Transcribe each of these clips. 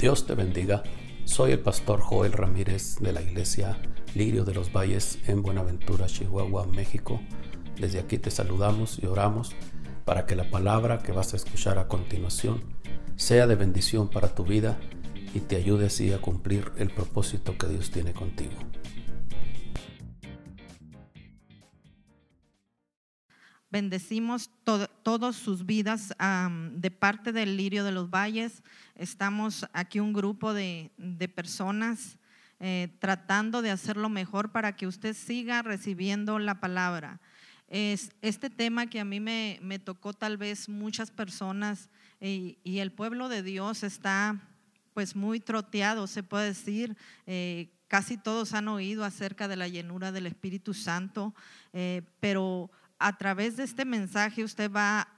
Dios te bendiga. Soy el pastor Joel Ramírez de la iglesia Lirio de los Valles en Buenaventura, Chihuahua, México. Desde aquí te saludamos y oramos para que la palabra que vas a escuchar a continuación sea de bendición para tu vida y te ayude así a cumplir el propósito que Dios tiene contigo. Bendecimos todas sus vidas de parte del Lirio de los Valles. Estamos aquí un grupo de, personas eh, tratando de hacerlo mejor para que usted siga recibiendo la palabra. Es este tema que a mí me, tocó tal vez muchas personas y, el pueblo de Dios está pues muy troteado, se puede decir. Eh, casi todos han oído acerca de la llenura del Espíritu Santo, eh, pero a través de este mensaje usted va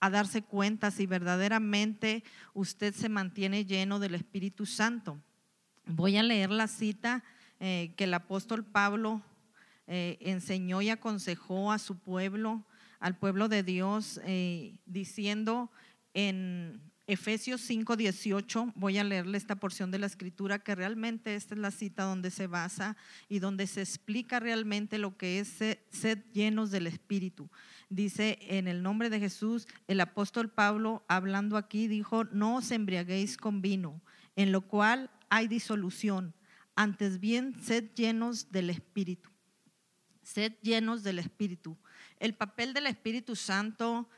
a darse cuenta si verdaderamente usted se mantiene lleno del Espíritu Santo. Voy a leer la cita eh, que el apóstol Pablo eh, enseñó y aconsejó a su pueblo, al pueblo de Dios, eh, diciendo en Efesios 5:18, voy a leerle esta porción de la escritura que realmente esta es la cita donde se basa y donde se explica realmente lo que es ser llenos del Espíritu. Dice en el nombre de Jesús, el apóstol Pablo hablando aquí dijo, no os embriaguéis con vino, en lo cual hay disolución, antes bien sed llenos del Espíritu. Sed llenos del Espíritu. El papel del Espíritu Santo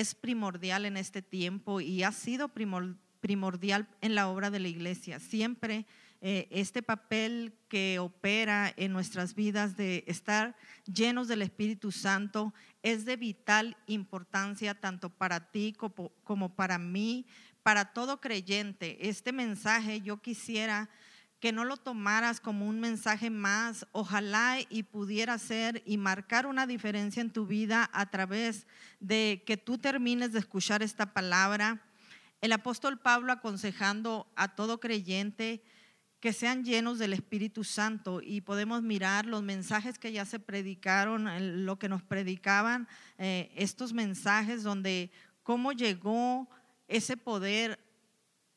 es primordial en este tiempo y ha sido primordial en la obra de la iglesia. Siempre eh, este papel que opera en nuestras vidas de estar llenos del Espíritu Santo es de vital importancia tanto para ti como, como para mí, para todo creyente. Este mensaje yo quisiera que no lo tomaras como un mensaje más, ojalá y pudiera ser y marcar una diferencia en tu vida a través de que tú termines de escuchar esta palabra. El apóstol Pablo aconsejando a todo creyente que sean llenos del Espíritu Santo y podemos mirar los mensajes que ya se predicaron, lo que nos predicaban, eh, estos mensajes donde cómo llegó ese poder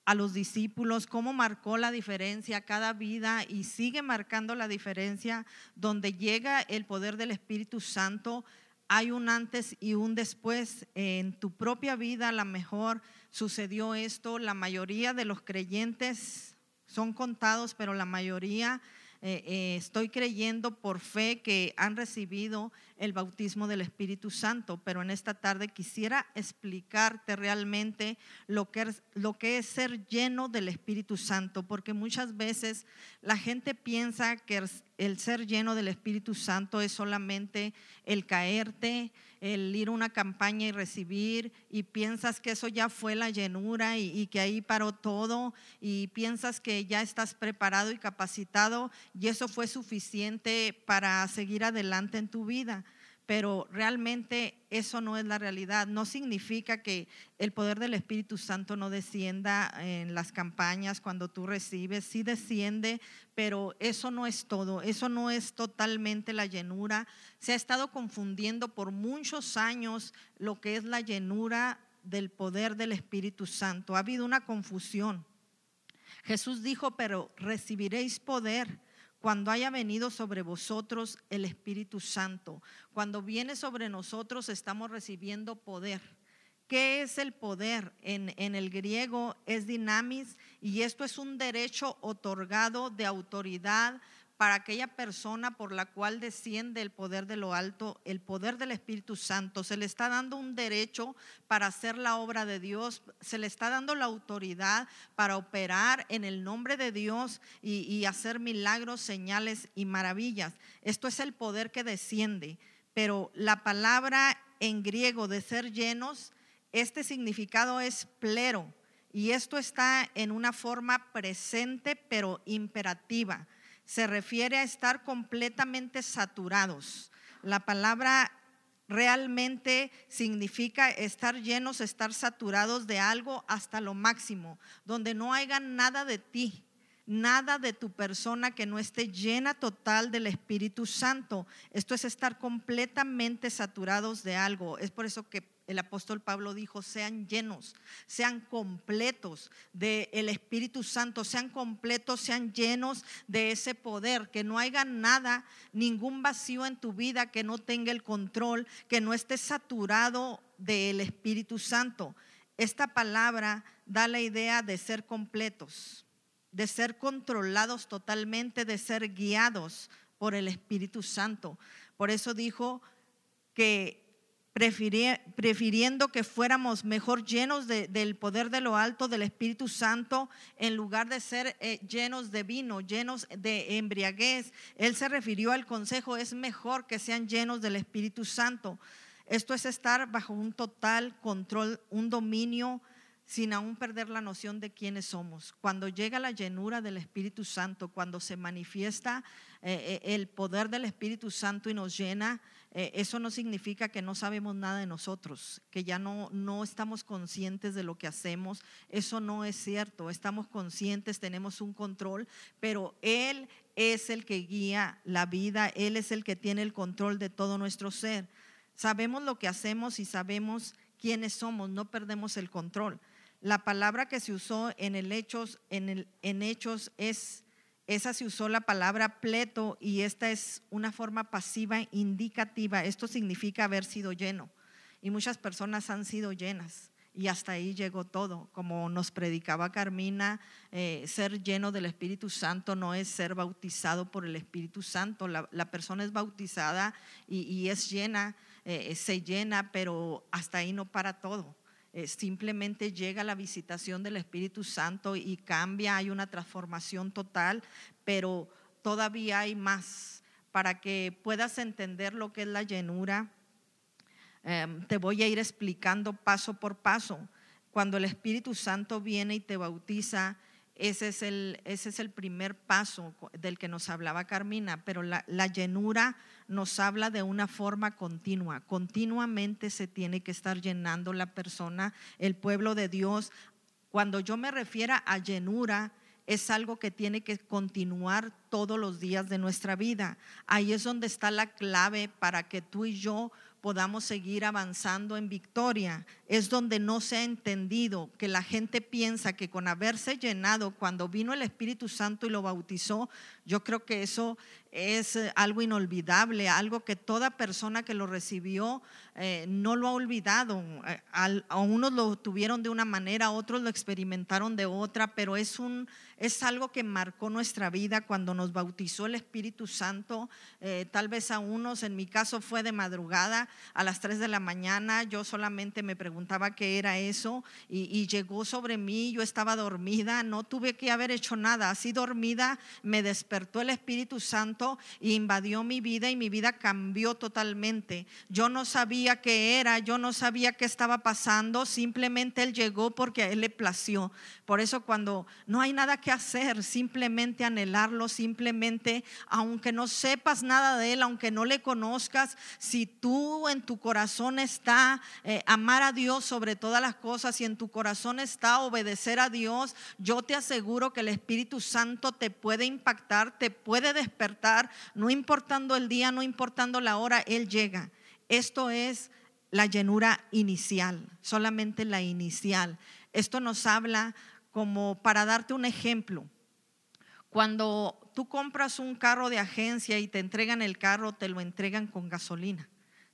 a los discípulos, cómo marcó la diferencia cada vida y sigue marcando la diferencia donde llega el poder del Espíritu Santo. Hay un antes y un después en tu propia vida, a lo mejor sucedió esto. La mayoría de los creyentes son contados, pero la mayoría eh, eh, estoy creyendo por fe que han recibido el bautismo del Espíritu Santo, pero en esta tarde quisiera explicarte realmente lo que, es, lo que es ser lleno del Espíritu Santo, porque muchas veces la gente piensa que el ser lleno del Espíritu Santo es solamente el caerte, el ir a una campaña y recibir, y piensas que eso ya fue la llenura y, y, que ahí paró todo, y piensas que ya estás preparado y capacitado, y eso fue suficiente para seguir adelante en tu vida pero realmente eso no es la realidad. No significa que el poder del Espíritu Santo no descienda en las campañas cuando tú recibes, sí desciende, pero eso no es todo, eso no es totalmente la llenura. Se ha estado confundiendo por muchos años lo que es la llenura del poder del Espíritu Santo. Ha habido una confusión. Jesús dijo, pero recibiréis poder cuando haya venido sobre vosotros el Espíritu Santo. Cuando viene sobre nosotros estamos recibiendo poder. ¿Qué es el poder? En, en, el griego es dinamis y esto es un derecho otorgado de autoridad para aquella persona por la cual desciende el poder de lo alto, el poder del Espíritu Santo. Se le está dando un derecho para hacer la obra de Dios, se le está dando la autoridad para operar en el nombre de Dios y, hacer milagros, señales y maravillas. Esto es el poder que desciende, pero la palabra en griego de ser llenos, este significado es plero. Y esto está en una forma presente pero imperativa se refiere a estar completamente saturados. La palabra realmente significa estar llenos, estar saturados de algo hasta lo máximo, donde no haya nada de ti. nada de tu persona que no esté llena total del Espíritu Santo. Esto es estar completamente saturados de algo. Es por eso que el apóstol Pablo dijo, sean llenos, sean completos del Espíritu Santo, sean completos, sean llenos de ese poder, que no haya nada, ningún vacío en tu vida que no tenga el control, que no esté saturado del Espíritu Santo. Esta palabra da la idea de ser completos, de ser controlados totalmente, de ser guiados por el Espíritu Santo. Por eso dijo que prefiriendo que fuéramos mejor llenos del poder de lo alto, del Espíritu Santo, en lugar de ser eh, llenos de vino, llenos de embriaguez. Él se refirió al consejo, es mejor que sean llenos del Espíritu Santo. Esto es estar bajo un total control, un dominio sin aún perder la noción de quiénes somos. Cuando llega la llenura del Espíritu Santo, cuando se manifiesta eh, eh, el poder del Espíritu Santo y nos llena, eh, eso no significa que no sabemos nada de nosotros, que ya no, no estamos conscientes de lo que hacemos. Eso no es cierto. Estamos conscientes, tenemos un control, pero Él es el que guía la vida, Él es el que tiene el control de todo nuestro ser. Sabemos lo que hacemos y sabemos quiénes somos, no perdemos el control. La palabra que se usó en, el hechos, en, el, en Hechos es esa se usó la palabra pleto y esta es una forma pasiva indicativa. Esto significa haber sido lleno. Y muchas personas han sido llenas. Y hasta ahí llegó todo. Como nos predicaba Carmina, eh, ser lleno del Espíritu Santo no es ser bautizado por el Espíritu Santo. La, persona es bautizada y, es llena, eh, se llena, pero hasta ahí no para todo. Eh, simplemente llega la visitación del Espíritu Santo y cambia, hay una transformación total, pero todavía hay más para que puedas entender lo que es la llenura. Em, te voy a ir explicando paso por paso. Cuando el Espíritu Santo viene y te bautiza, ese es el, ese es el primer paso del que nos hablaba Carmina, pero la, la, llenura nos habla de una forma continua. Continuamente se tiene que estar llenando la persona, el pueblo de Dios. Cuando yo me refiero a llenura, es algo que tiene que continuar todos los días de nuestra vida. Ahí es donde está la clave para que tú y yo podamos seguir avanzando en victoria. Es donde no se ha entendido que la gente piensa que con haberse llenado cuando vino el Espíritu Santo y lo bautizó, yo creo que eso es eh, algo inolvidable, algo que toda persona que lo recibió eh, no lo ha olvidado. Eh, a unos lo tuvieron de una manera, otros lo experimentaron de otra, pero es, un, es algo que marcó nuestra vida cuando nos bautizó el Espíritu Santo. tal vez a unos, en mi caso fue de madrugada, a las 3 de la mañana, yo solamente me preguntaba qué era eso y llegó sobre mí, yo estaba dormida, no tuve que haber hecho nada, así dormida me despertó el Espíritu Santo invadió mi vida y mi vida cambió totalmente. Yo no sabía qué era, yo no sabía qué estaba pasando, simplemente Él llegó porque a Él le plació. Por eso cuando no hay nada que hacer, simplemente anhelarlo, simplemente, aunque no sepas nada de Él, aunque no le conozcas, si tú en tu corazón está eh, amar a Dios sobre todas las cosas y en tu corazón está obedecer a Dios, yo te aseguro que el Espíritu Santo te puede impactar, te puede despertar, no importando el día, no importando la hora, Él llega. Esto es la llenura inicial, solamente la inicial. Esto nos habla como para darte un ejemplo. Cuando tú compras un carro de agencia y te entregan el carro, te lo entregan con gasolina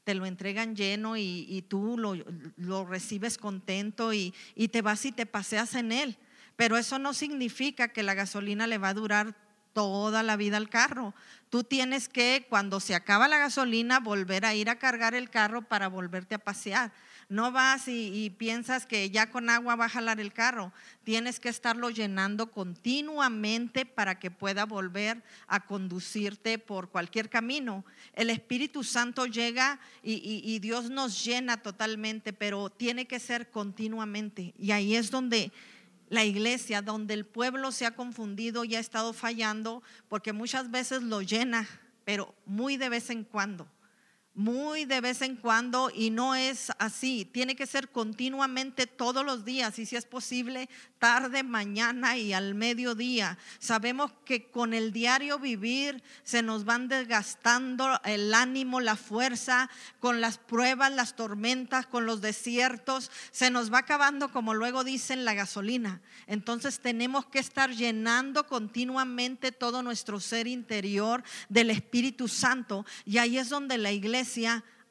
te lo entregan lleno y, tú lo, recibes contento y, te vas y te paseas en él. Pero eso no significa que la gasolina le va a durar toda la vida al carro. Tú tienes que, cuando se acaba la gasolina, volver a ir a cargar el carro para volverte a pasear. No vas y, piensas que ya con agua va a jalar el carro. Tienes que estarlo llenando continuamente para que pueda volver a conducirte por cualquier camino. El Espíritu Santo llega y, y Dios nos llena totalmente, pero tiene que ser continuamente. Y ahí es donde la iglesia, donde el pueblo se ha confundido y ha estado fallando, porque muchas veces lo llena, pero muy de vez en cuando muy de vez en cuando y no es así. Tiene que ser continuamente todos los días y si es posible tarde, mañana y al mediodía. Sabemos que con el diario vivir se nos van desgastando el ánimo, la fuerza, con las pruebas, las tormentas, con los desiertos, se nos va acabando como luego dicen la gasolina. Entonces tenemos que estar llenando continuamente todo nuestro ser interior del Espíritu Santo y ahí es donde la iglesia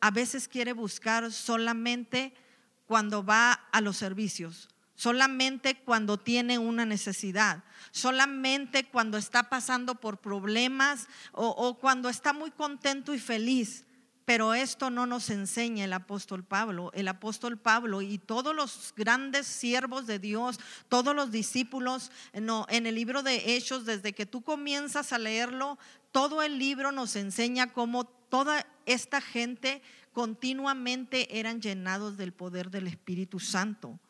a veces quiere buscar solamente cuando va a los servicios solamente cuando tiene una necesidad, solamente cuando está pasando por problemas o, cuando está muy contento y feliz. Pero esto no nos enseña el apóstol Pablo. El apóstol Pablo y todos los grandes siervos de Dios, todos los discípulos, no, en el libro de Hechos, desde que tú comienzas a leerlo, todo el libro nos enseña cómo toda esta gente continuamente eran llenados del poder del Espíritu Santo.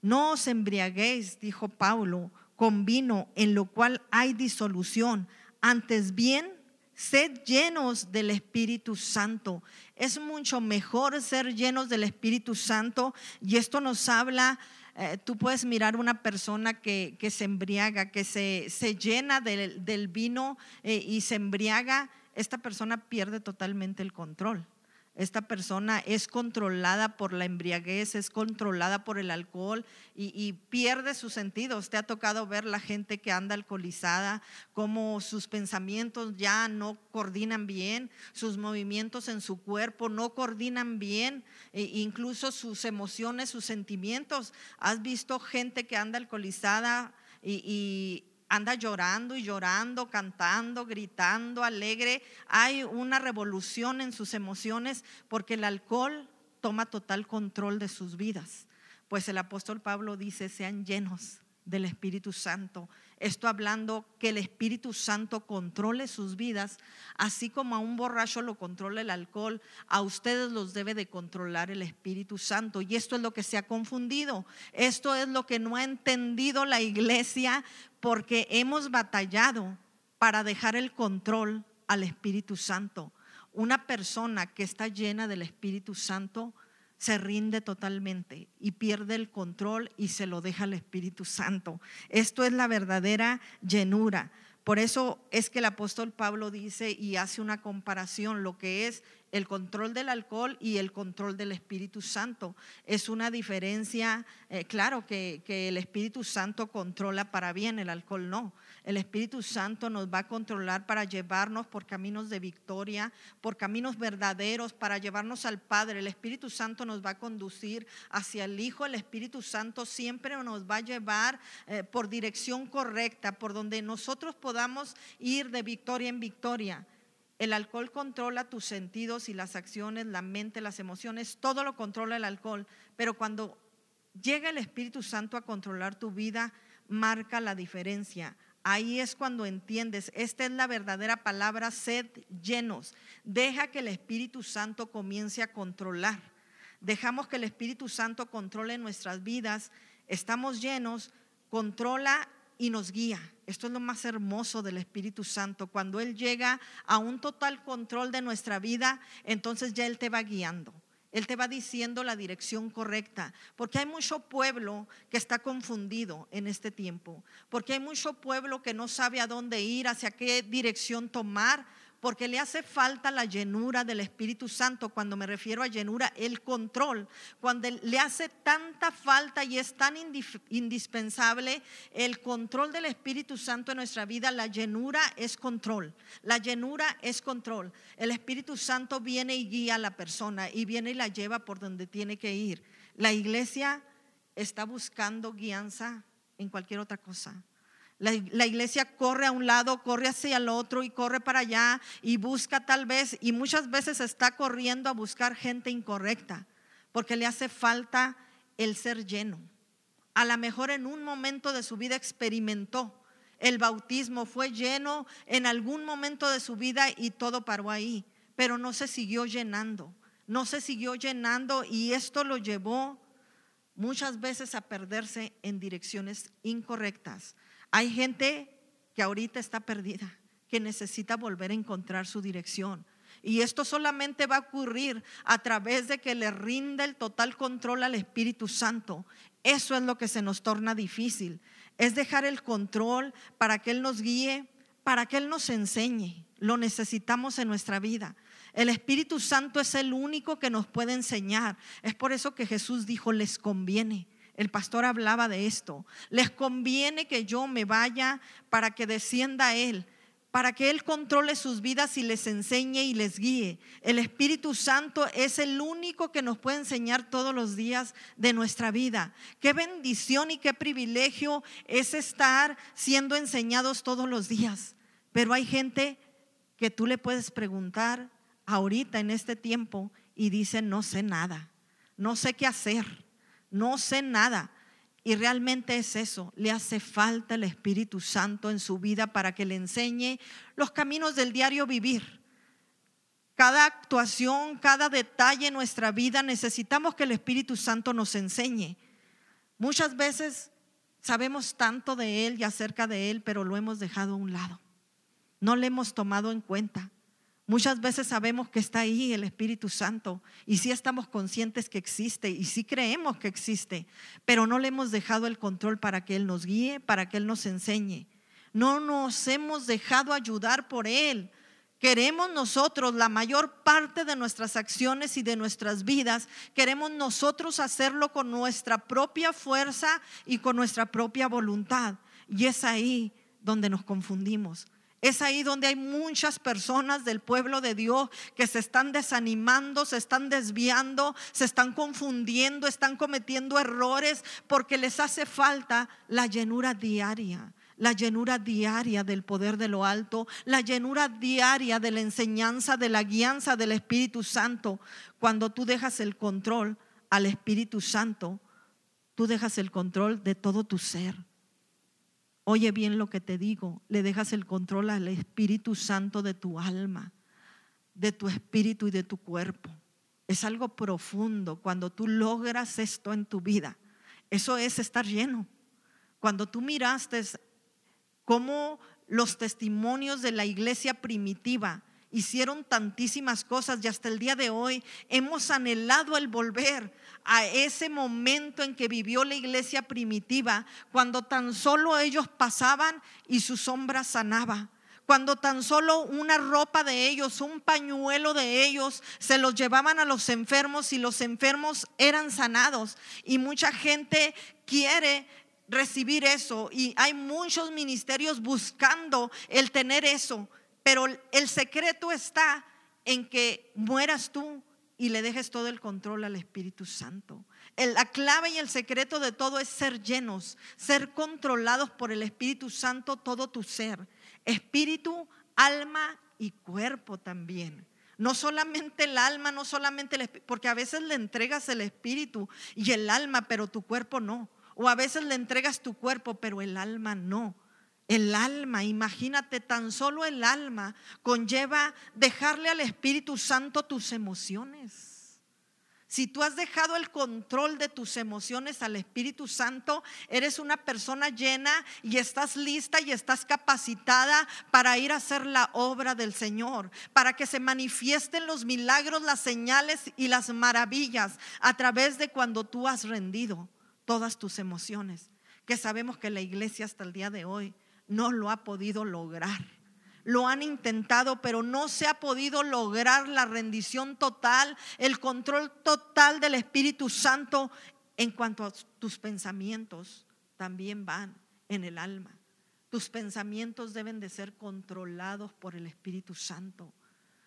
No os embriaguéis, dijo Pablo, con vino en lo cual hay disolución. Antes bien, sed llenos del Espíritu Santo. Es mucho mejor ser llenos del Espíritu Santo y esto nos habla, eh, tú puedes mirar una persona que, se embriaga, que se, llena del, vino eh, y se embriaga, esta persona pierde totalmente el control. Esta persona es controlada por la embriaguez, es controlada por el alcohol y, pierde sus sentidos. Te ha tocado ver la gente que anda alcoholizada, cómo sus pensamientos ya no coordinan bien, sus movimientos en su cuerpo no coordinan bien, e incluso sus emociones, sus sentimientos. ¿Has visto gente que anda alcoholizada y anda llorando y llorando, cantando, gritando, alegre. Hay una revolución en sus emociones porque el alcohol toma total control de sus vidas. Pues el apóstol Pablo dice, sean llenos del Espíritu Santo. Esto hablando que el Espíritu Santo controle sus vidas, así como a un borracho lo controla el alcohol, a ustedes los debe de controlar el Espíritu Santo. Y esto es lo que se ha confundido. Esto es lo que no ha entendido la iglesia porque hemos batallado para dejar el control al Espíritu Santo. Una persona que está llena del Espíritu Santo se rinde totalmente y pierde el control y se lo deja al Espíritu Santo. Esto es la verdadera llenura. Por eso es que el apóstol Pablo dice y hace una comparación, lo que es el control del alcohol y el control del Espíritu Santo. Es una diferencia, eh, claro que, que, el Espíritu Santo controla para bien, el alcohol no. El Espíritu Santo nos va a controlar para llevarnos por caminos de victoria, por caminos verdaderos, para llevarnos al Padre. El Espíritu Santo nos va a conducir hacia el Hijo. El Espíritu Santo siempre nos va a llevar eh, por dirección correcta, por donde nosotros podamos ir de victoria en victoria. El alcohol controla tus sentidos y las acciones, la mente, las emociones, todo lo controla el alcohol. Pero cuando llega el Espíritu Santo a controlar tu vida, marca la diferencia. Ahí es cuando entiendes, esta es la verdadera palabra, sed llenos. Deja que el Espíritu Santo comience a controlar. Dejamos que el Espíritu Santo controle nuestras vidas. Estamos llenos, controla y nos guía. Esto es lo más hermoso del Espíritu Santo. Cuando Él llega a un total control de nuestra vida, entonces ya Él te va guiando. Él te va diciendo la dirección correcta, porque hay mucho pueblo que está confundido en este tiempo, porque hay mucho pueblo que no sabe a dónde ir, hacia qué dirección tomar, porque le hace falta la llenura del Espíritu Santo. Cuando me refiero a llenura, el control. Cuando le hace tanta falta y es tan indispensable el control del Espíritu Santo en nuestra vida, la llenura es control. La llenura es control. El Espíritu Santo viene y guía a la persona y viene y la lleva por donde tiene que ir. La iglesia está buscando guianza en cualquier otra cosa. La, iglesia corre a un lado, corre hacia el otro y corre para allá y busca tal vez, y muchas veces está corriendo a buscar gente incorrecta, porque le hace falta el ser lleno. A lo mejor en un momento de su vida experimentó el bautismo, fue lleno en algún momento de su vida y todo paró ahí, pero no se siguió llenando, no se siguió llenando y esto lo llevó muchas veces a perderse en direcciones incorrectas. Hay gente que ahorita está perdida, que necesita volver a encontrar su dirección. Y esto solamente va a ocurrir a través de que le rinda el total control al Espíritu Santo. Eso es lo que se nos torna difícil. Es dejar el control para que Él nos guíe, para que Él nos enseñe. Lo necesitamos en nuestra vida. El Espíritu Santo es el único que nos puede enseñar. Es por eso que Jesús dijo, les conviene. El pastor hablaba de esto. Les conviene que yo me vaya para que descienda Él, para que Él controle sus vidas y les enseñe y les guíe. El Espíritu Santo es el único que nos puede enseñar todos los días de nuestra vida. Qué bendición y qué privilegio es estar siendo enseñados todos los días. Pero hay gente que tú le puedes preguntar ahorita en este tiempo y dice, no sé nada, no sé qué hacer, no sé nada. Y realmente es eso, le hace falta el Espíritu Santo en su vida para que le enseñe los caminos del diario vivir. Cada actuación, cada detalle en nuestra vida necesitamos que el Espíritu Santo nos enseñe. Muchas veces sabemos tanto de Él y acerca de Él, pero lo hemos dejado a un lado. No le hemos tomado en cuenta. Muchas veces sabemos que está ahí el Espíritu Santo y sí estamos conscientes que existe y sí creemos que existe, pero no le hemos dejado el control para que Él nos guíe, para que Él nos enseñe. No nos hemos dejado ayudar por Él. Queremos nosotros la mayor parte de nuestras acciones y de nuestras vidas, queremos nosotros hacerlo con nuestra propia fuerza y con nuestra propia voluntad. Y es ahí donde nos confundimos. Es ahí donde hay muchas personas del pueblo de Dios que se están desanimando, se están desviando, se están confundiendo, están cometiendo errores porque les hace falta la llenura diaria la llenura diaria del poder de lo alto, la llenura diaria de la enseñanza, de la guianza del Espíritu Santo. Cuando tú dejas el control al Espíritu Santo, tú dejas el control de todo tu ser. Oye bien lo que te digo, le dejas el control al Espíritu Santo de tu alma, de tu espíritu y de tu cuerpo. Es algo profundo cuando tú logras esto en tu vida. Eso es estar lleno. Cuando tú miraste cómo los testimonios de la iglesia primitiva hicieron tantísimas cosas y hasta el día de hoy hemos anhelado el volver a ese momento en que vivió la iglesia primitiva, cuando tan solo ellos pasaban y su sombra sanaba. Cuando tan solo una ropa de ellos, un pañuelo de ellos, se los llevaban a los enfermos y los enfermos eran sanados. Y mucha gente quiere recibir eso y hay muchos ministerios buscando el tener eso, pero el secreto está en que mueras tú y le dejes todo el control al Espíritu Santo. La clave y el secreto de todo es ser llenos, ser controlados por el Espíritu Santo todo tu ser, espíritu, alma y cuerpo también. No solamente el alma, no solamente el espíritu, porque a veces le entregas el espíritu y el alma, pero tu cuerpo no. O a veces le entregas tu cuerpo, pero el alma no. El alma, imagínate, tan solo el alma conlleva dejarle al Espíritu Santo tus emociones. Si tú has dejado el control de tus emociones al Espíritu Santo, eres una persona llena y estás lista y estás capacitada para ir a hacer la obra del Señor, para que se manifiesten los milagros, las señales y las maravillas a través de cuando tú has rendido todas tus emociones, que sabemos que la iglesia hasta el día de hoy no lo ha podido lograr. Lo han intentado, pero no se ha podido lograr la rendición total, el control total del Espíritu Santo en cuanto a tus pensamientos también van en el alma. Tus pensamientos deben de ser controlados por el Espíritu Santo.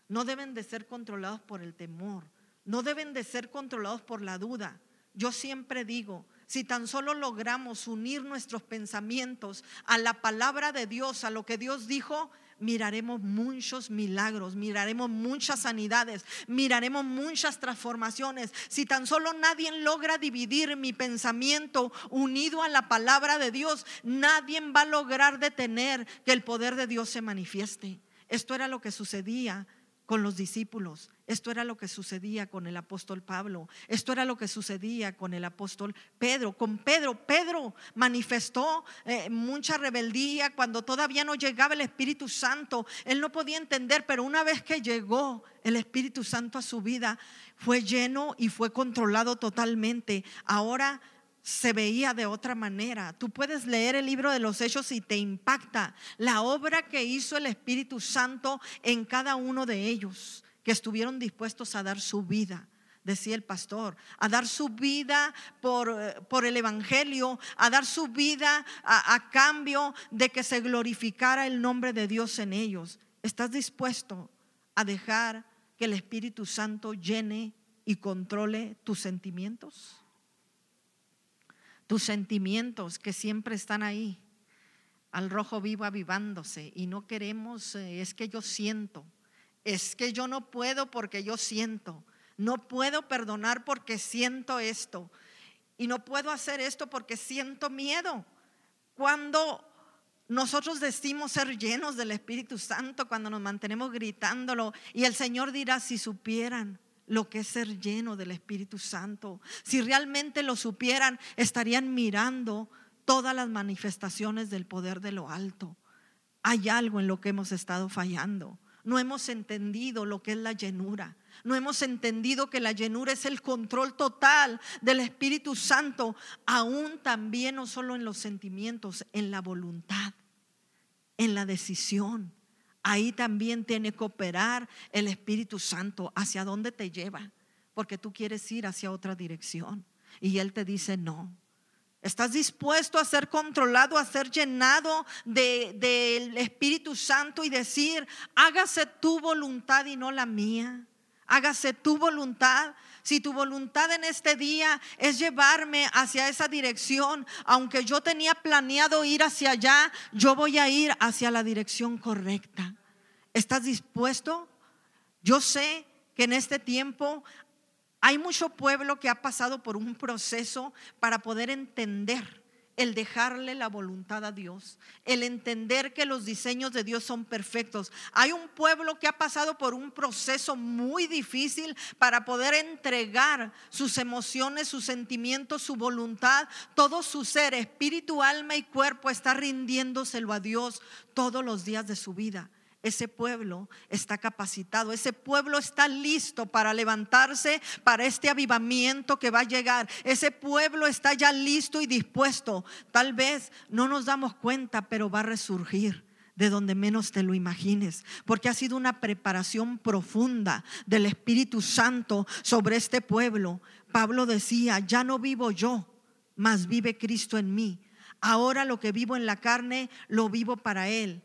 No deben de ser controlados por el temor. No deben de ser controlados por la duda. Yo siempre digo, si tan solo logramos unir nuestros pensamientos a la palabra de Dios, a lo que Dios dijo, miraremos muchos milagros, miraremos muchas sanidades, miraremos muchas transformaciones. Si tan solo nadie logra dividir mi pensamiento unido a la palabra de Dios, nadie va a lograr detener que el poder de Dios se manifieste. Esto era lo que sucedía con los discípulos. Esto era lo que sucedía con el apóstol Pablo. Esto era lo que sucedía con el apóstol Pedro. Con Pedro, Pedro manifestó eh, mucha rebeldía cuando todavía no llegaba el Espíritu Santo. Él no podía entender, pero una vez que llegó el Espíritu Santo a su vida, fue lleno y fue controlado totalmente. Ahora se veía de otra manera. Tú puedes leer el libro de los Hechos y te impacta la obra que hizo el Espíritu Santo en cada uno de ellos, que estuvieron dispuestos a dar su vida decía el pastor, a dar su vida por, por el Evangelio, a dar su vida a, a, cambio de que se glorificara el nombre de Dios en ellos. ¿Estás dispuesto a dejar que el Espíritu Santo llene y controle tus sentimientos? Tus sentimientos que siempre están ahí, al rojo vivo avivándose y no queremos, eh, es que yo siento, es que yo no puedo porque yo siento, no puedo perdonar porque siento esto y no puedo hacer esto porque siento miedo. Cuando nosotros decimos ser llenos del Espíritu Santo, cuando nos mantenemos gritándolo y el Señor dirá si supieran lo que es ser lleno del Espíritu Santo. Si realmente lo supieran, estarían mirando todas las manifestaciones del poder de lo alto. Hay algo en lo que hemos estado fallando. No hemos entendido lo que es la llenura. No hemos entendido que la llenura es el control total del Espíritu Santo, aún también no solo en los sentimientos, en la voluntad, en la decisión ahí también tiene que operar el Espíritu Santo. ¿Hacia dónde te lleva? Porque tú quieres ir hacia otra dirección. Y Él te dice, no. ¿Estás dispuesto a ser controlado, a ser llenado del Espíritu Santo y decir, hágase tu voluntad y no la mía? Hágase tu voluntad. Si tu voluntad en este día es llevarme hacia esa dirección, aunque yo tenía planeado ir hacia allá, yo voy a ir hacia la dirección correcta. ¿Estás dispuesto? Yo sé que en este tiempo hay mucho pueblo que ha pasado por un proceso para poder entender el dejarle la voluntad a Dios, el entender que los diseños de Dios son perfectos. Hay un pueblo que ha pasado por un proceso muy difícil para poder entregar sus emociones, sus sentimientos, su voluntad, todo su ser, espíritu, alma y cuerpo está rindiéndoselo a Dios todos los días de su vida ese pueblo está capacitado, ese pueblo está listo para levantarse para este avivamiento que va a llegar. Ese pueblo está ya listo y dispuesto. Tal vez no nos damos cuenta, pero va a resurgir de donde menos te lo imagines, porque ha sido una preparación profunda del Espíritu Santo sobre este pueblo. Pablo decía, ya no vivo yo, mas vive Cristo en mí. Ahora lo que vivo en la carne, lo vivo para Él.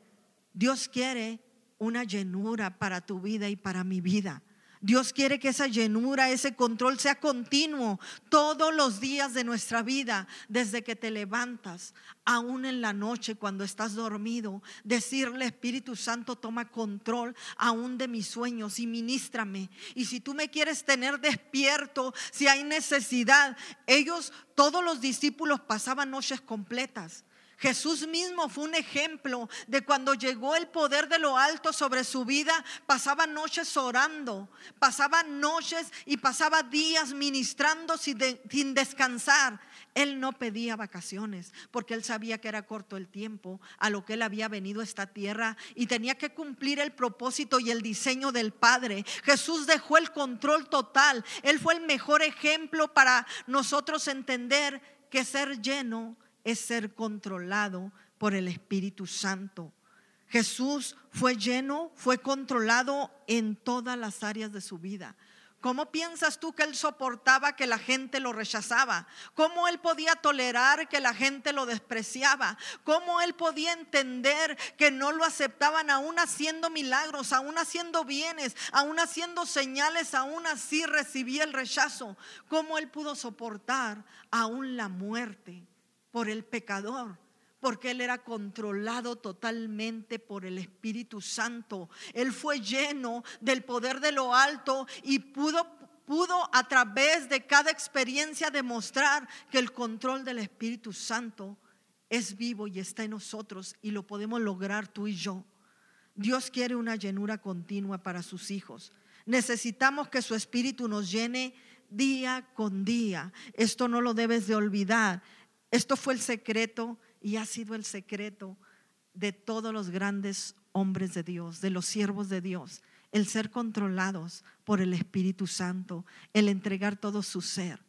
Dios quiere una llenura para tu vida y para mi vida. Dios quiere que esa llenura, ese control sea continuo todos los días de nuestra vida, desde que te levantas, aún en la noche cuando estás dormido. Decirle, Espíritu Santo, toma control aún de mis sueños y ministrame. Y si tú me quieres tener despierto, si hay necesidad, ellos, todos los discípulos pasaban noches completas Jesús mismo fue un ejemplo de cuando llegó el poder de lo alto sobre su vida, pasaba noches orando, pasaba noches y pasaba días ministrando sin, descansar. Él no pedía vacaciones porque él sabía que era corto el tiempo a lo que él había venido a esta tierra y tenía que cumplir el propósito y el diseño del Padre. Jesús dejó el control total. Él fue el mejor ejemplo para nosotros entender que ser lleno es ser controlado por el Espíritu Santo. Jesús fue lleno, fue controlado en todas las áreas de su vida. ¿Cómo piensas tú que él soportaba que la gente lo rechazaba? ¿Cómo él podía tolerar que la gente lo despreciaba? ¿Cómo él podía entender que no lo aceptaban aún haciendo milagros, aún haciendo bienes, aún haciendo señales, aún así recibía el rechazo? ¿Cómo él pudo soportar aún la muerte? Por el pecador, porque él era controlado totalmente por el Espíritu Santo. Él fue lleno del poder de lo alto y pudo pudo a través de cada experiencia demostrar que el control del Espíritu Santo es vivo y está en nosotros y lo podemos lograr tú y yo. Dios quiere una llenura continua para sus hijos. Necesitamos que su espíritu nos llene día con día. Esto no lo debes de olvidar. Esto fue el secreto y ha sido el secreto de todos los grandes hombres de Dios, de los siervos de Dios, el ser controlados por el Espíritu Santo, el entregar todo su ser.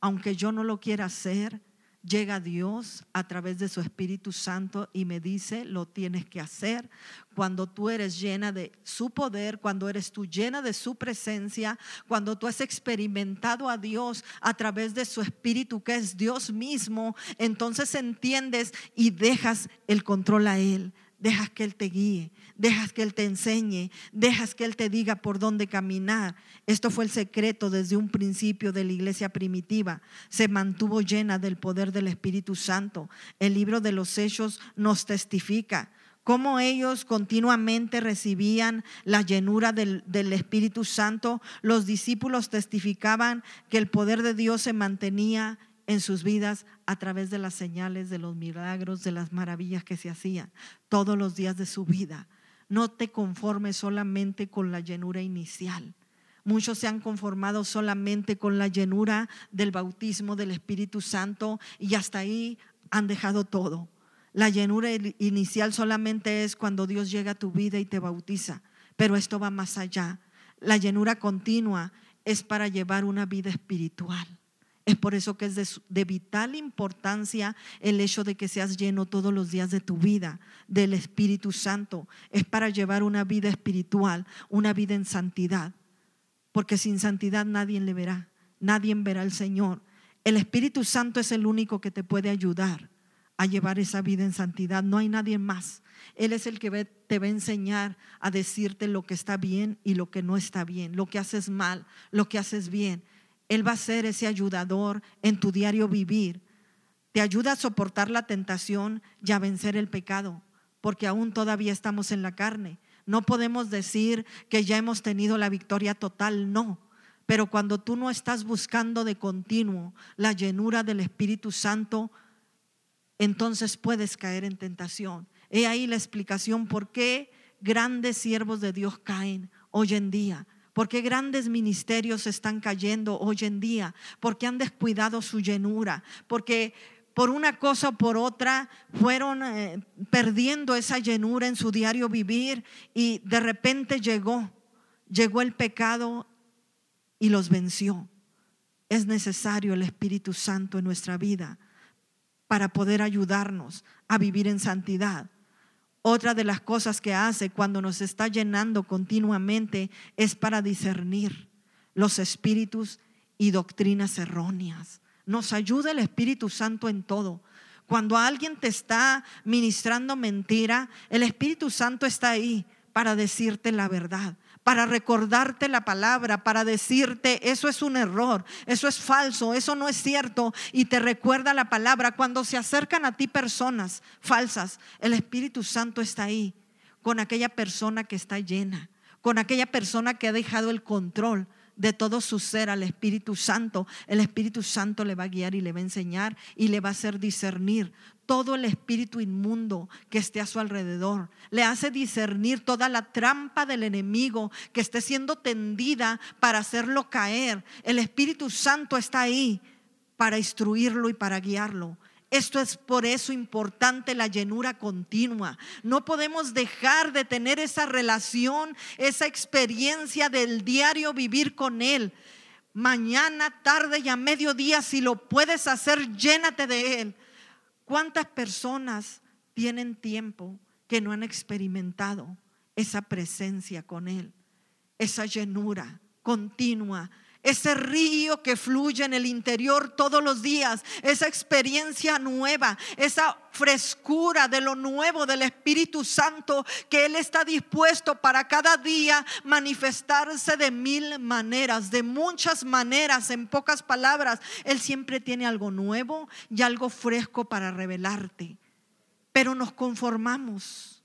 Aunque yo no lo quiera hacer, llega Dios a través de su Espíritu Santo y me dice, lo tienes que hacer. Cuando tú eres llena de su poder, cuando eres tú llena de su presencia, cuando tú has experimentado a Dios a través de su Espíritu, que es Dios mismo, entonces entiendes y dejas el control a Él dejas que Él te guíe, dejas que Él te enseñe, dejas que Él te diga por dónde caminar. Esto fue el secreto desde un principio de la iglesia primitiva. Se mantuvo llena del poder del Espíritu Santo. El libro de los Hechos nos testifica cómo ellos continuamente recibían la llenura del, del, Espíritu Santo. Los discípulos testificaban que el poder de Dios se mantenía en sus vidas a través de las señales, de los milagros, de las maravillas que se hacían todos los días de su vida. No te conformes solamente con la llenura inicial. Muchos se han conformado solamente con la llenura del bautismo del Espíritu Santo y hasta ahí han dejado todo. La llenura inicial solamente es cuando Dios llega a tu vida y te bautiza, pero esto va más allá. La llenura continua es para llevar una vida espiritual. Es por eso que es de, vital importancia el hecho de que seas lleno todos los días de tu vida del Espíritu Santo. Es para llevar una vida espiritual, una vida en santidad. Porque sin santidad nadie le verá, nadie verá al Señor. El Espíritu Santo es el único que te puede ayudar a llevar esa vida en santidad. No hay nadie más. Él es el que te va a enseñar a decirte lo que está bien y lo que no está bien, lo que haces mal, lo que haces bien. Él va a ser ese ayudador en tu diario vivir. Te ayuda a soportar la tentación y a vencer el pecado, porque aún todavía estamos en la carne. No podemos decir que ya hemos tenido la victoria total, no. Pero cuando tú no estás buscando de continuo la llenura del Espíritu Santo, entonces puedes caer en tentación. He ahí la explicación por qué grandes siervos de Dios caen hoy en día ¿Por qué grandes ministerios están cayendo hoy en día? Porque han descuidado su llenura, porque por una cosa o por otra fueron eh, perdiendo esa llenura en su diario vivir y de repente llegó, llegó el pecado y los venció. Es necesario el Espíritu Santo en nuestra vida para poder ayudarnos a vivir en santidad. Otra de las cosas que hace cuando nos está llenando continuamente es para discernir los espíritus y doctrinas erróneas. Nos ayuda el Espíritu Santo en todo. Cuando alguien te está ministrando mentira, el Espíritu Santo está ahí para decirte la verdad para recordarte la palabra, para decirte, eso es un error, eso es falso, eso no es cierto, y te recuerda la palabra. Cuando se acercan a ti personas falsas, el Espíritu Santo está ahí, con aquella persona que está llena, con aquella persona que ha dejado el control de todo su ser al Espíritu Santo. El Espíritu Santo le va a guiar y le va a enseñar y le va a hacer discernir todo el espíritu inmundo que esté a su alrededor. Le hace discernir toda la trampa del enemigo que esté siendo tendida para hacerlo caer. El Espíritu Santo está ahí para instruirlo y para guiarlo. Esto es por eso importante la llenura continua. No podemos dejar de tener esa relación, esa experiencia del diario vivir con Él. Mañana, tarde y a mediodía, si lo puedes hacer, llénate de Él ¿Cuántas personas tienen tiempo que no han experimentado esa presencia con Él, esa llenura continua, ese río que fluye en el interior todos los días, esa experiencia nueva, esa frescura de lo nuevo del Espíritu Santo que Él está dispuesto para cada día manifestarse de mil maneras, de muchas maneras, en pocas palabras. Él siempre tiene algo nuevo y algo fresco para revelarte, pero nos conformamos.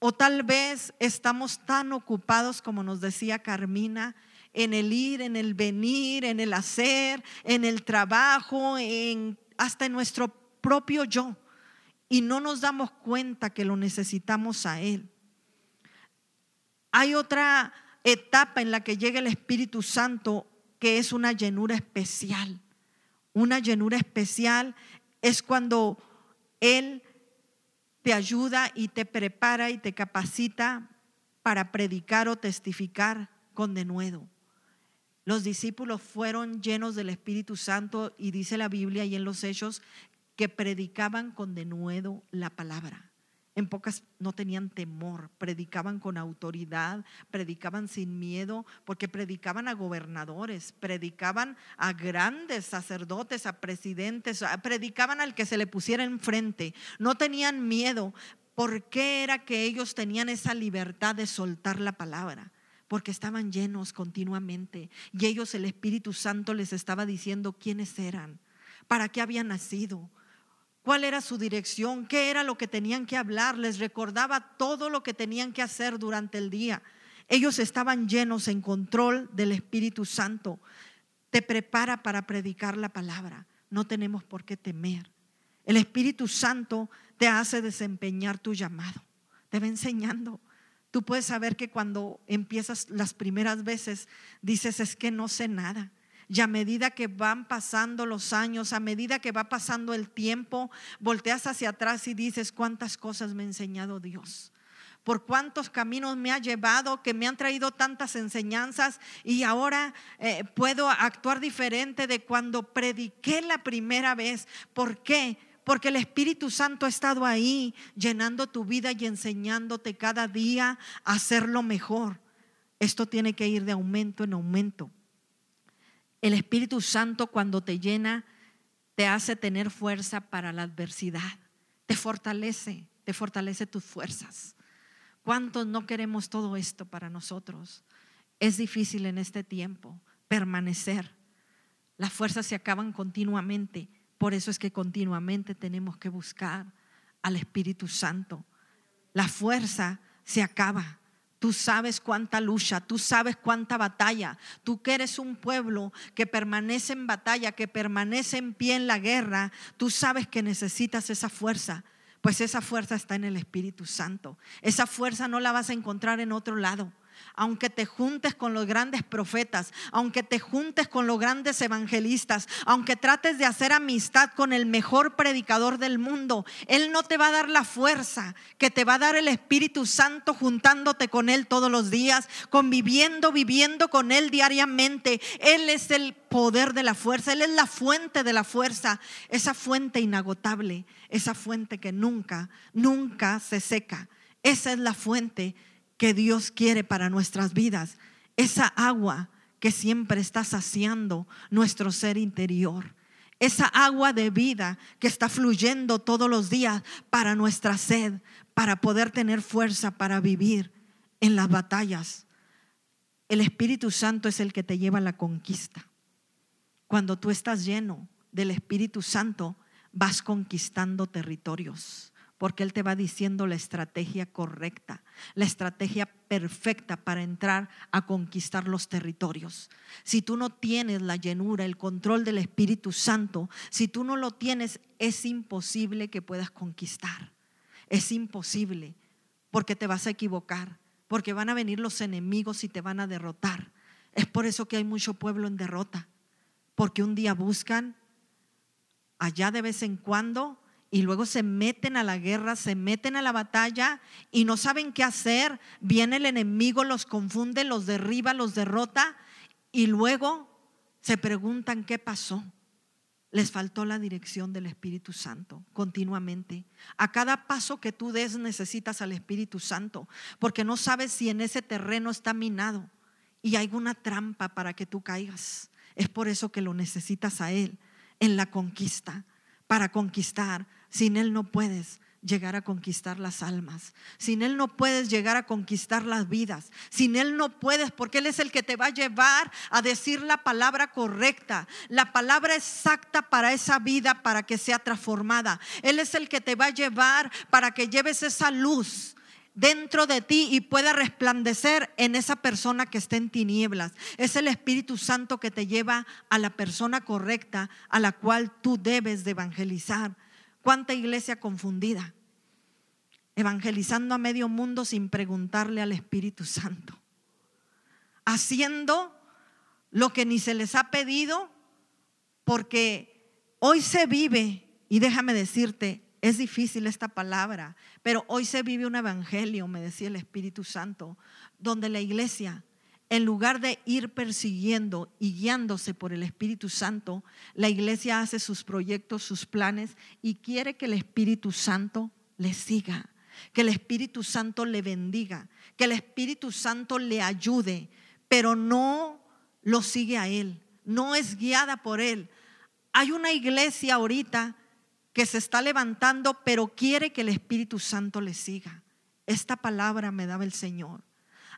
O tal vez estamos tan ocupados, como nos decía Carmina, en el ir, en el venir, en el hacer, en el trabajo, en, hasta en nuestro propio yo. Y no nos damos cuenta que lo necesitamos a Él. Hay otra etapa en la que llega el Espíritu Santo que es una llenura especial. Una llenura especial es cuando Él te ayuda y te prepara y te capacita para predicar o testificar con denuedo. Los discípulos fueron llenos del Espíritu Santo y dice la Biblia y en los hechos que predicaban con denuedo la palabra. En pocas no tenían temor, predicaban con autoridad, predicaban sin miedo, porque predicaban a gobernadores, predicaban a grandes sacerdotes, a presidentes, predicaban al que se le pusiera enfrente. No tenían miedo. ¿Por qué era que ellos tenían esa libertad de soltar la palabra? Porque estaban llenos continuamente y ellos el Espíritu Santo les estaba diciendo quiénes eran, para qué habían nacido, cuál era su dirección, qué era lo que tenían que hablar, les recordaba todo lo que tenían que hacer durante el día. Ellos estaban llenos en control del Espíritu Santo. Te prepara para predicar la palabra. No tenemos por qué temer. El Espíritu Santo te hace desempeñar tu llamado. Te va enseñando. Tú puedes saber que cuando empiezas las primeras veces dices es que no sé nada. Y a medida que van pasando los años, a medida que va pasando el tiempo, volteas hacia atrás y dices, ¿cuántas cosas me ha enseñado Dios? por cuántos caminos me ha llevado, que me han traído tantas enseñanzas y ahora eh, puedo actuar diferente de cuando prediqué la primera vez. ¿Por qué? Porque el Espíritu Santo ha estado ahí llenando tu vida y enseñándote cada día a hacerlo mejor. Esto tiene que ir de aumento en aumento. El Espíritu Santo cuando te llena, te hace tener fuerza para la adversidad. Te fortalece, te fortalece tus fuerzas. ¿Cuántos no queremos todo esto para nosotros? Es difícil en este tiempo permanecer. Las fuerzas se acaban continuamente. Por eso es que continuamente tenemos que buscar al Espíritu Santo. La fuerza se acaba. Tú sabes cuánta lucha, tú sabes cuánta batalla. Tú que eres un pueblo que permanece en batalla, que permanece en pie en la guerra, tú sabes que necesitas esa fuerza. Pues esa fuerza está en el Espíritu Santo. Esa fuerza no la vas a encontrar en otro lado aunque te juntes con los grandes profetas, aunque te juntes con los grandes evangelistas, aunque trates de hacer amistad con el mejor predicador del mundo, Él no te va a dar la fuerza que te va a dar el Espíritu Santo juntándote con Él todos los días, conviviendo, viviendo con Él diariamente. Él es el poder de la fuerza, Él es la fuente de la fuerza, esa fuente inagotable, esa fuente que nunca, nunca se seca. Esa es la fuente que Dios quiere para nuestras vidas. Esa agua que siempre está saciando nuestro ser interior. Esa agua de vida que está fluyendo todos los días para nuestra sed, para poder tener fuerza para vivir en las batallas. El Espíritu Santo es el que te lleva a la conquista. Cuando tú estás lleno del Espíritu Santo, vas conquistando territorios porque Él te va diciendo la estrategia correcta, la estrategia perfecta para entrar a conquistar los territorios. Si tú no tienes la llenura, el control del Espíritu Santo, si tú no lo tienes, es imposible que puedas conquistar. Es imposible, porque te vas a equivocar, porque van a venir los enemigos y te van a derrotar. Es por eso que hay mucho pueblo en derrota, porque un día buscan allá de vez en cuando y luego se meten a la guerra, se meten a la batalla y no saben qué hacer. Viene el enemigo, los confunde, los derriba, los derrota y luego se preguntan qué pasó. Les faltó la dirección del Espíritu Santo continuamente. A cada paso que tú des necesitas al Espíritu Santo, porque no sabes si en ese terreno está minado y hay una trampa para que tú caigas. Es por eso que lo necesitas a Él en la conquista, para conquistar, sin Él no puedes llegar a conquistar las almas. Sin Él no puedes llegar a conquistar las vidas. Sin Él no puedes porque Él es el que te va a llevar a decir la palabra correcta, la palabra exacta para esa vida, para que sea transformada. Él es el que te va a llevar para que lleves esa luz dentro de ti y pueda resplandecer en esa persona que está en tinieblas. Es el Espíritu Santo que te lleva a la persona correcta a la cual tú debes de evangelizar. ¿Cuánta iglesia confundida? evangelizando a medio mundo sin preguntarle al Espíritu Santo, haciendo lo que ni se les ha pedido, porque hoy se vive, y déjame decirte, es difícil esta palabra, pero hoy se vive un evangelio, me decía el Espíritu Santo, donde la iglesia, en lugar de ir persiguiendo y guiándose por el Espíritu Santo, la iglesia hace sus proyectos, sus planes y quiere que el Espíritu Santo le siga, que el Espíritu Santo le bendiga, que el Espíritu Santo le ayude, pero no lo sigue a él, no es guiada por él. Hay una iglesia ahorita que se está levantando, pero quiere que el Espíritu Santo le siga. Esta palabra me daba el Señor.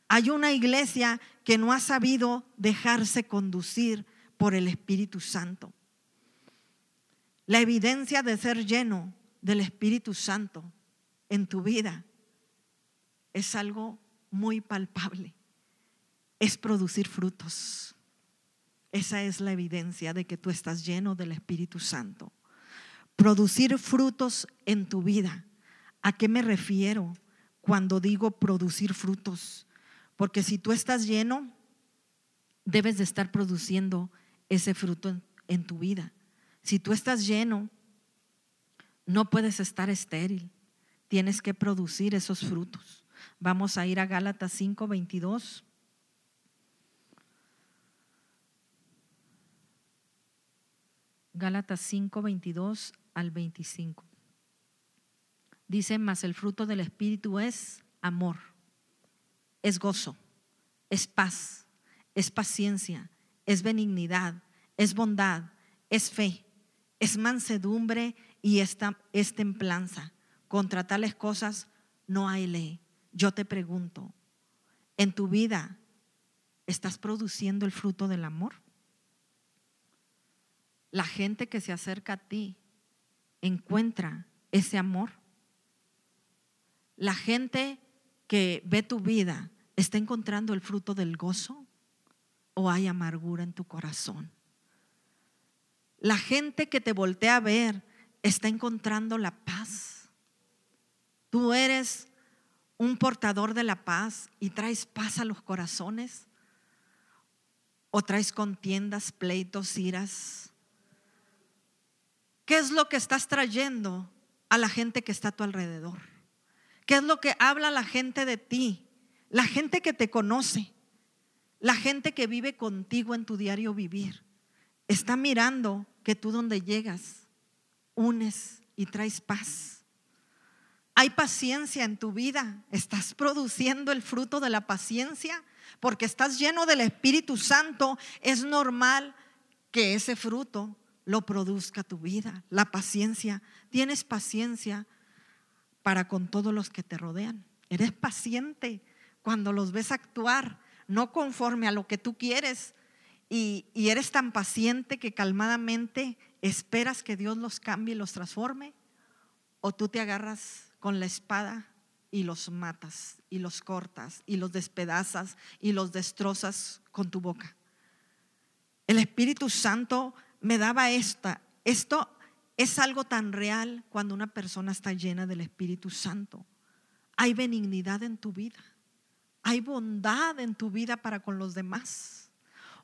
Hay una iglesia que no ha sabido dejarse conducir por el Espíritu Santo. La evidencia de ser lleno del Espíritu Santo en tu vida es algo muy palpable. Es producir frutos. Esa es la evidencia de que tú estás lleno del Espíritu Santo producir frutos en tu vida. ¿A qué me refiero cuando digo producir frutos? Porque si tú estás lleno, debes de estar produciendo ese fruto en, tu vida. Si tú estás lleno, no puedes estar estéril. Tienes que producir esos frutos. Vamos a ir a Gálatas 5, 22. Gálatas 5, 22 al 25. Dice, mas el fruto del Espíritu es amor, es gozo, es paz, es paciencia, es benignidad, es bondad, es fe, es mansedumbre y esta, es templanza. Contra tales cosas no hay ley. Yo te pregunto, ¿en tu vida estás produciendo el fruto del amor? La gente que se acerca a ti encuentra ese amor. La gente que ve tu vida está encontrando el fruto del gozo o hay amargura en tu corazón. La gente que te voltea a ver está encontrando la paz. Tú eres un portador de la paz y traes paz a los corazones. O traes contiendas, pleitos, iras, ¿Qué es lo que estás trayendo a la gente que está a tu alrededor? ¿Qué es lo que habla la gente de ti? La gente que te conoce, la gente que vive contigo en tu diario vivir. Está mirando que tú donde llegas unes y traes paz. Hay paciencia en tu vida. Estás produciendo el fruto de la paciencia porque estás lleno del Espíritu Santo. Es normal que ese fruto lo produzca tu vida. La paciencia. Tienes paciencia para con todos los que te rodean. Eres paciente cuando los ves actuar, no conforme a lo que tú quieres. Y, eres tan paciente que calmadamente esperas que Dios los cambie y los transforme. O tú te agarras con la espada y los matas y los cortas y los despedazas y los destrozas con tu boca. El Espíritu Santo me daba esta. Esto es algo tan real cuando una persona está llena del Espíritu Santo. Hay benignidad en tu vida. Hay bondad en tu vida para con los demás.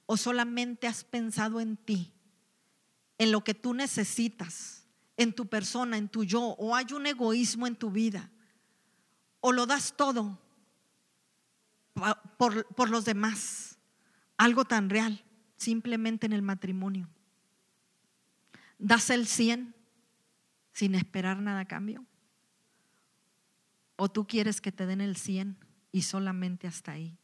O solamente has pensado en ti, en lo que tú necesitas, en tu persona, en tu yo. O hay un egoísmo en tu vida. O lo das todo por, por los demás. Algo tan real, simplemente en el matrimonio das el 100 sin esperar nada a cambio? ¿O tú quieres que te den el 100 y solamente hasta ahí?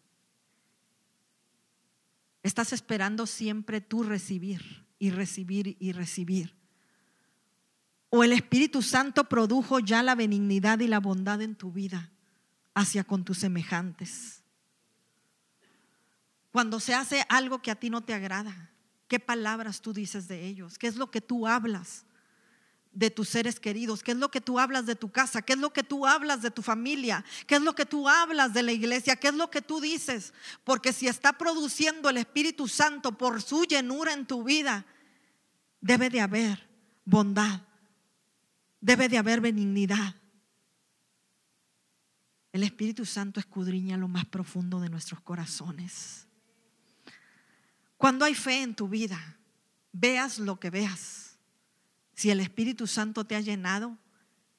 Estás esperando siempre tú recibir y recibir y recibir. O el Espíritu Santo produjo ya la benignidad y la bondad en tu vida hacia con tus semejantes. Cuando se hace algo que a ti no te agrada, ¿Qué palabras tú dices de ellos? ¿Qué es lo que tú hablas de tus seres queridos? ¿Qué es lo que tú hablas de tu casa? ¿Qué es lo que tú hablas de tu familia? ¿Qué es lo que tú hablas de la iglesia? ¿Qué es lo que tú dices? Porque si está produciendo el Espíritu Santo por su llenura en tu vida, debe de haber bondad, debe de haber benignidad, El Espíritu Santo escudriña lo más profundo de nuestros corazones. Cuando hay fe en tu vida, veas lo que veas. Si el Espíritu Santo te ha llenado,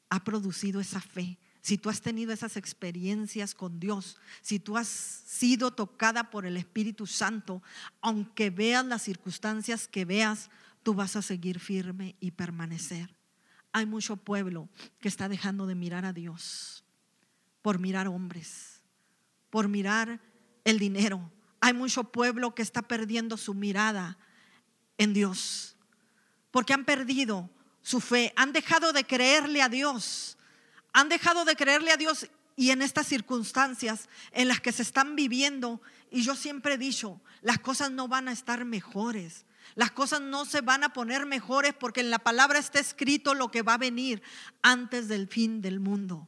ha producido esa fe. Si tú has tenido esas experiencias con Dios, si tú has sido tocada por el Espíritu Santo, aunque veas las circunstancias que veas, tú vas a seguir firme y permanecer. Hay mucho pueblo que está dejando de mirar a Dios por mirar hombres, por mirar el dinero. Hay mucho pueblo que está perdiendo su mirada en Dios, porque han perdido su fe, han dejado de creerle a Dios, han dejado de creerle a Dios y en estas circunstancias en las que se están viviendo, y yo siempre he dicho, las cosas no van a estar mejores. Las cosas no se van a poner mejores porque en la palabra está escrito lo que va a venir antes del fin del mundo.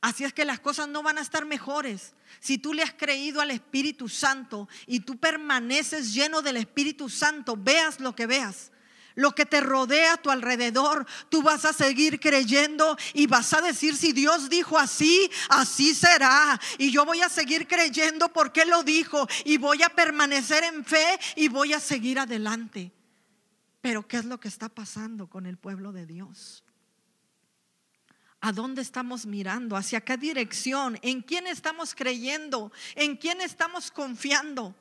Así es que las cosas no van a estar mejores. Si tú le has creído al Espíritu Santo y tú permaneces lleno del Espíritu Santo, veas lo que veas, lo que te rodea a tu alrededor, tú vas a seguir creyendo y vas a decir, si Dios dijo así, así será. Y yo voy a seguir creyendo porque lo dijo y voy a permanecer en fe y voy a seguir adelante. Pero ¿qué es lo que está pasando con el pueblo de Dios? ¿A dónde estamos mirando? ¿Hacia qué dirección? ¿En quién estamos creyendo? ¿En quién estamos confiando?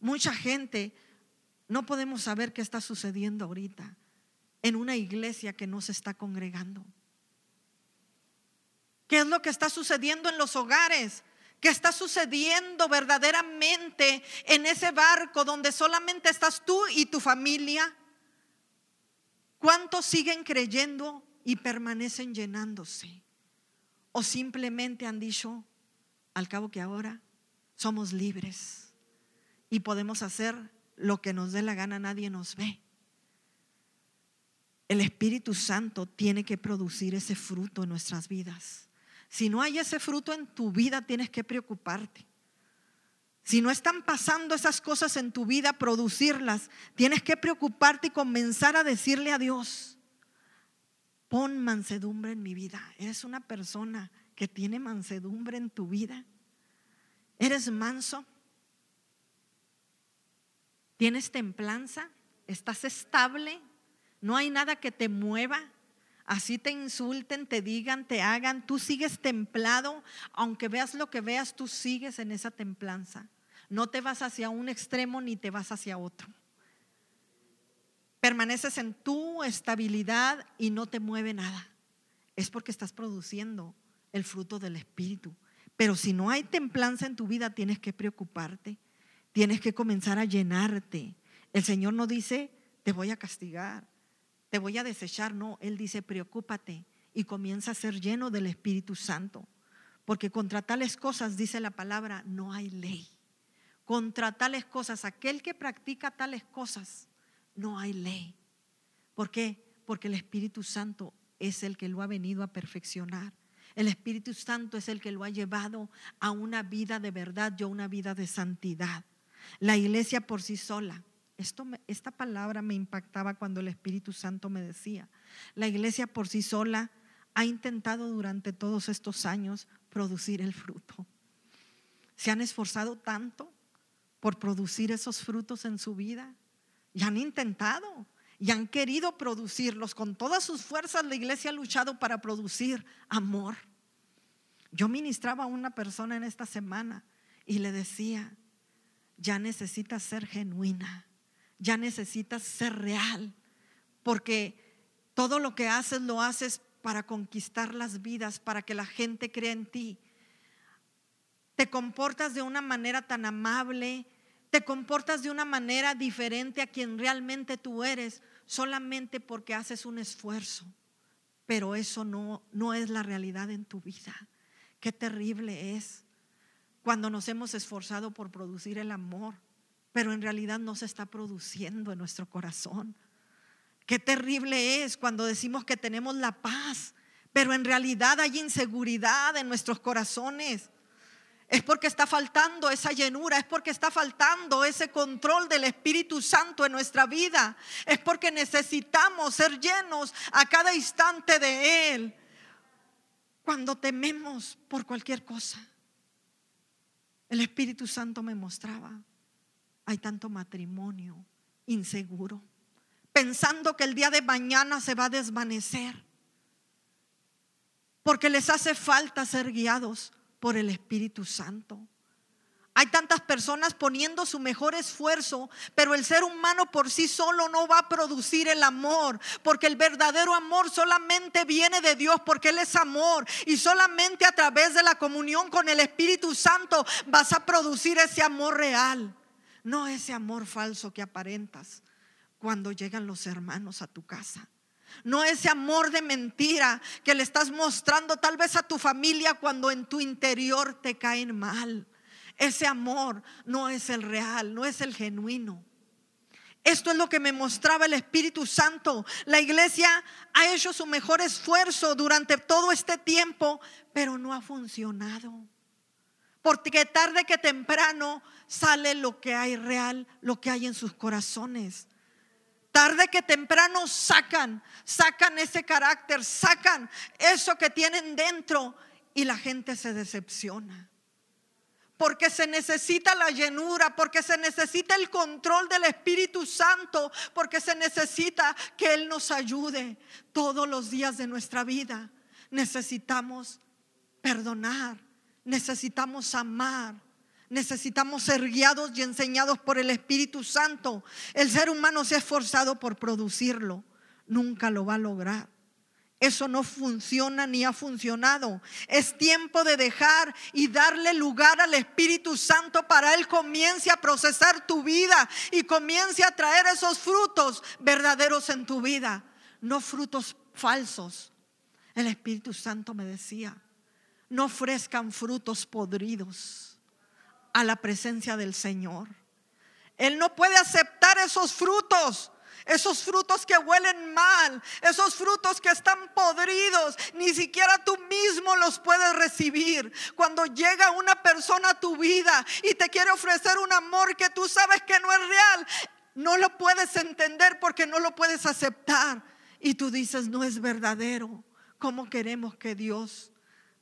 Mucha gente no podemos saber qué está sucediendo ahorita en una iglesia que no se está congregando. ¿Qué es lo que está sucediendo en los hogares? ¿Qué está sucediendo verdaderamente en ese barco donde solamente estás tú y tu familia? ¿Cuántos siguen creyendo y permanecen llenándose. O simplemente han dicho, al cabo que ahora somos libres y podemos hacer lo que nos dé la gana, nadie nos ve. El Espíritu Santo tiene que producir ese fruto en nuestras vidas. Si no hay ese fruto en tu vida, tienes que preocuparte. Si no están pasando esas cosas en tu vida, producirlas, tienes que preocuparte y comenzar a decirle a Dios, Pon mansedumbre en mi vida. Eres una persona que tiene mansedumbre en tu vida. Eres manso. Tienes templanza. Estás estable. No hay nada que te mueva. Así te insulten, te digan, te hagan. Tú sigues templado. Aunque veas lo que veas, tú sigues en esa templanza. No te vas hacia un extremo ni te vas hacia otro permaneces en tu estabilidad y no te mueve nada, es porque estás produciendo el fruto del Espíritu. Pero si no hay templanza en tu vida, tienes que preocuparte, tienes que comenzar a llenarte. El Señor no dice, te voy a castigar, te voy a desechar, no, Él dice, preocúpate y comienza a ser lleno del Espíritu Santo. Porque contra tales cosas, dice la palabra, no hay ley. Contra tales cosas, aquel que practica tales cosas, no hay ley. ¿Por qué? Porque el Espíritu Santo es el que lo ha venido a perfeccionar. El Espíritu Santo es el que lo ha llevado a una vida de verdad y a una vida de santidad. La iglesia por sí sola. Esto, esta palabra me impactaba cuando el Espíritu Santo me decía, la iglesia por sí sola ha intentado durante todos estos años producir el fruto. Se han esforzado tanto por producir esos frutos en su vida y han intentado y han querido producirlos. Con todas sus fuerzas la iglesia ha luchado para producir amor. Yo ministraba a una persona en esta semana y le decía, ya necesitas ser genuina, ya necesitas ser real, porque todo lo que haces lo haces para conquistar las vidas, para que la gente crea en ti. Te comportas de una manera tan amable, te comportas de una manera diferente a quien realmente tú eres solamente porque haces un esfuerzo. Pero eso no, no es la realidad en tu vida. Qué terrible es cuando nos hemos esforzado por producir el amor, pero en realidad no se está produciendo en nuestro corazón. Qué terrible es cuando decimos que tenemos la paz, pero en realidad hay inseguridad en nuestros corazones. Es porque está faltando esa llenura, es porque está faltando ese control del Espíritu Santo en nuestra vida. Es porque necesitamos ser llenos a cada instante de Él. cuando tememos por cualquier cosa. El Espíritu Santo me mostraba, hay tanto matrimonio inseguro, pensando que el día de mañana se va a desvanecer, porque les hace falta ser guiados por el Espíritu Santo. Hay tantas personas poniendo su mejor esfuerzo, pero el ser humano por sí solo no va a producir el amor, porque el verdadero amor solamente viene de Dios, porque Él es amor, y solamente a través de la comunión con el Espíritu Santo vas a producir ese amor real, no ese amor falso que aparentas cuando llegan los hermanos a tu casa. No ese amor de mentira que le estás mostrando tal vez a tu familia cuando en tu interior te caen mal. Ese amor no es el real, no es el genuino. Esto es lo que me mostraba el Espíritu Santo. La iglesia ha hecho su mejor esfuerzo durante todo este tiempo, pero no ha funcionado. Porque tarde que temprano sale lo que hay real, lo que hay en sus corazones. Tarde que temprano sacan, sacan ese carácter, sacan eso que tienen dentro y la gente se decepciona porque se necesita la llenura, porque se necesita el control del Espíritu Santo, porque se necesita que Él nos ayude todos los días de nuestra vida. Necesitamos perdonar, necesitamos amar, necesitamos ser guiados y enseñados por el Espíritu Santo. El ser humano se ha esforzado por producirlo, nunca lo va a lograr. Eso no funciona ni ha funcionado. Es tiempo de dejar y darle lugar al Espíritu Santo para Él comience a procesar tu vida y comience a traer esos frutos verdaderos en tu vida, no frutos falsos. El Espíritu Santo me decía, no ofrezcan frutos podridos a la presencia del Señor. Él no puede aceptar esos frutos esos frutos que huelen mal, esos frutos que están podridos, ni siquiera tú mismo los puedes recibir. Cuando llega una persona a tu vida y te quiere ofrecer un amor que tú sabes que no es real, no lo puedes entender porque no lo puedes aceptar. Y tú dices, no es verdadero. ¿Cómo queremos que Dios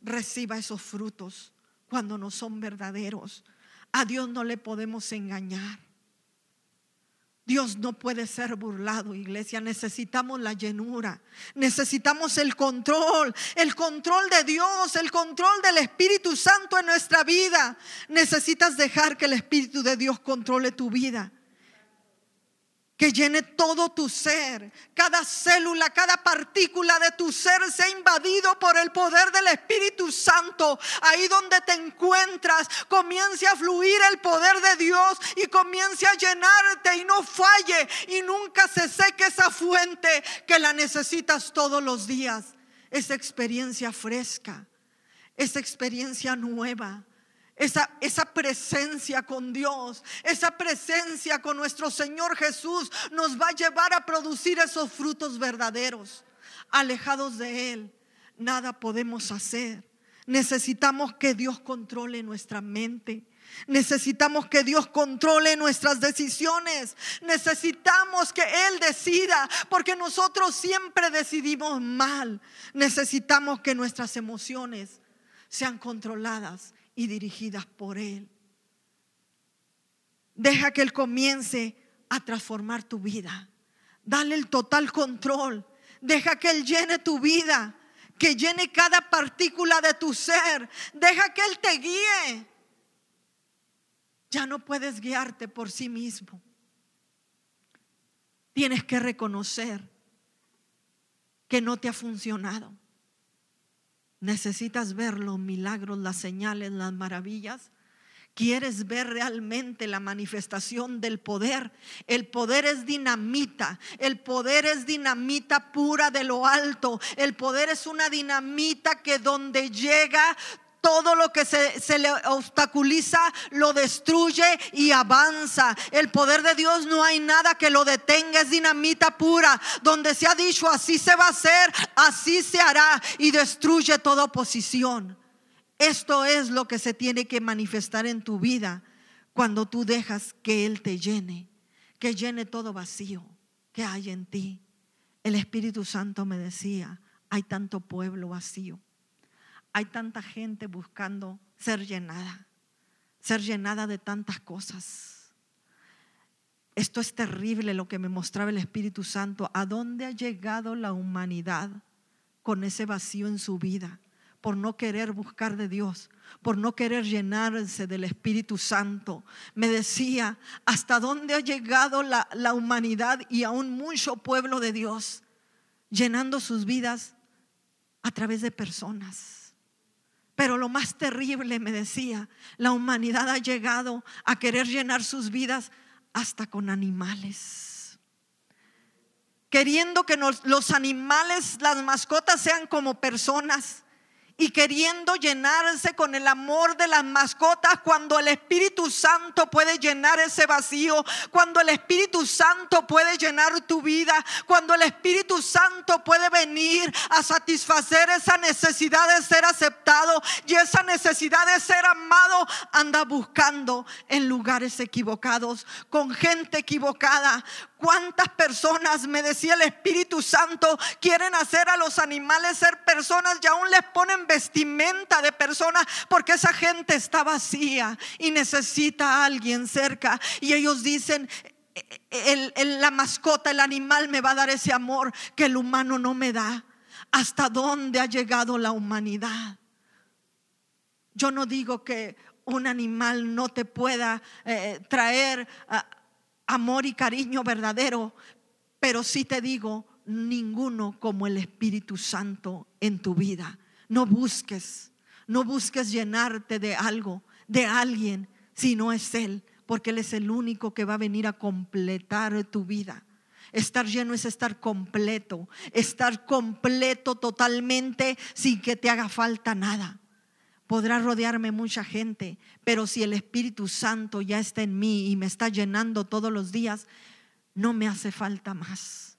reciba esos frutos cuando no son verdaderos? A Dios no le podemos engañar. Dios no puede ser burlado, iglesia. Necesitamos la llenura. Necesitamos el control, el control de Dios, el control del Espíritu Santo en nuestra vida. Necesitas dejar que el Espíritu de Dios controle tu vida que llene todo tu ser, cada célula, cada partícula de tu ser sea invadido por el poder del Espíritu Santo. Ahí donde te encuentras, comience a fluir el poder de Dios y comience a llenarte y no falle y nunca se seque esa fuente que la necesitas todos los días. Esa experiencia fresca, esa experiencia nueva esa, esa, presencia con Dios, esa presencia con nuestro Señor Jesús nos va a llevar a producir esos frutos verdaderos. Alejados de Él, nada podemos hacer. Necesitamos que Dios controle nuestra mente. Necesitamos que Dios controle nuestras decisiones. Necesitamos que Él decida, porque nosotros siempre decidimos mal. Necesitamos que nuestras emociones sean controladas y dirigidas por Él. Deja que Él comience a transformar tu vida. Dale el total control. Deja que Él llene tu vida, que llene cada partícula de tu ser. Deja que Él te guíe. Ya no puedes guiarte por sí mismo. Tienes que reconocer que no te ha funcionado. Necesitas ver los milagros, las señales, las maravillas. ¿Quieres ver realmente la manifestación del poder? El poder es dinamita, el poder es dinamita pura de lo alto, el poder es una dinamita que donde llega todo lo que se, le obstaculiza lo destruye y avanza. El poder de Dios no hay nada que lo detenga, es dinamita pura. Donde se ha dicho así se va a hacer, así se hará y destruye toda oposición. Esto es lo que se tiene que manifestar en tu vida cuando tú dejas que Él te llene, que llene todo vacío que hay en ti. El Espíritu Santo me decía, hay tanto pueblo vacío hay tanta gente buscando ser llenada, ser llenada de tantas cosas. Esto es terrible lo que me mostraba el Espíritu Santo. ¿A dónde ha llegado la humanidad con ese vacío en su vida? Por no querer buscar de Dios, por no querer llenarse del Espíritu Santo. Me decía, ¿hasta dónde ha llegado la, la humanidad y aún mucho pueblo de Dios llenando sus vidas a través de personas? Pero lo más terrible, me decía, la humanidad ha llegado a querer llenar sus vidas hasta con animales. Queriendo que los animales, las mascotas sean como personas y queriendo llenarse con el amor de las mascotas cuando el Espíritu Santo puede llenar ese vacío, cuando el Espíritu Santo puede llenar tu vida, cuando el Espíritu Santo puede venir a satisfacer esa necesidad de ser aceptado y esa necesidad de ser amado, anda buscando en lugares equivocados, con gente equivocada, ¿Cuántas personas, me decía el Espíritu Santo, quieren hacer a los animales ser personas y aún les ponen vestimenta de personas porque esa gente está vacía y necesita a alguien cerca? Y ellos dicen, la mascota, el animal me va a dar ese amor que el humano no me da. ¿Hasta dónde ha llegado la humanidad? Yo no digo que un animal no te pueda eh, traer amor y cariño verdadero, pero sí te digo, ninguno como el Espíritu Santo en tu vida. No busques, no busques llenarte de algo, de alguien, si no es Él, porque Él es el único que va a venir a completar tu vida. Estar lleno es estar completo, estar completo totalmente sin que te haga falta nada. Podrá rodearme mucha gente, pero si el Espíritu Santo ya está en mí y me está llenando todos los días, no me hace falta más.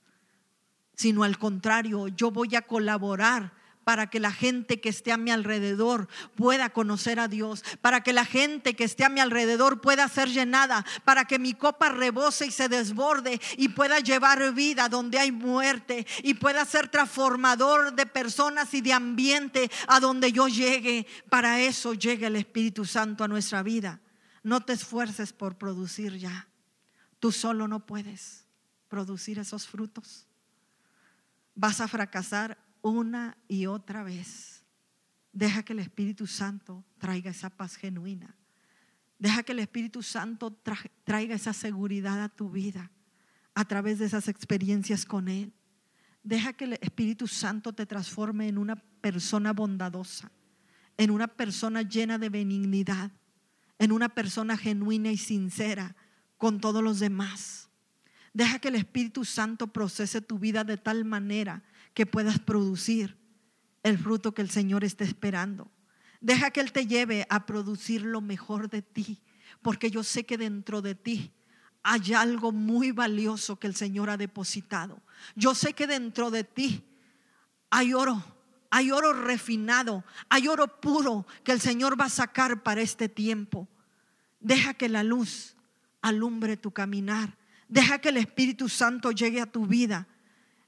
Sino al contrario, yo voy a colaborar para que la gente que esté a mi alrededor pueda conocer a Dios, para que la gente que esté a mi alrededor pueda ser llenada, para que mi copa rebose y se desborde y pueda llevar vida donde hay muerte y pueda ser transformador de personas y de ambiente a donde yo llegue. Para eso llega el Espíritu Santo a nuestra vida. No te esfuerces por producir ya. Tú solo no puedes producir esos frutos. Vas a fracasar una y otra vez. Deja que el Espíritu Santo traiga esa paz genuina. Deja que el Espíritu Santo traiga esa seguridad a tu vida a través de esas experiencias con Él. Deja que el Espíritu Santo te transforme en una persona bondadosa, en una persona llena de benignidad, en una persona genuina y sincera con todos los demás. Deja que el Espíritu Santo procese tu vida de tal manera que puedas producir el fruto que el Señor está esperando. Deja que Él te lleve a producir lo mejor de ti, porque yo sé que dentro de ti hay algo muy valioso que el Señor ha depositado. Yo sé que dentro de ti hay oro, hay oro refinado, hay oro puro que el Señor va a sacar para este tiempo. Deja que la luz alumbre tu caminar. Deja que el Espíritu Santo llegue a tu vida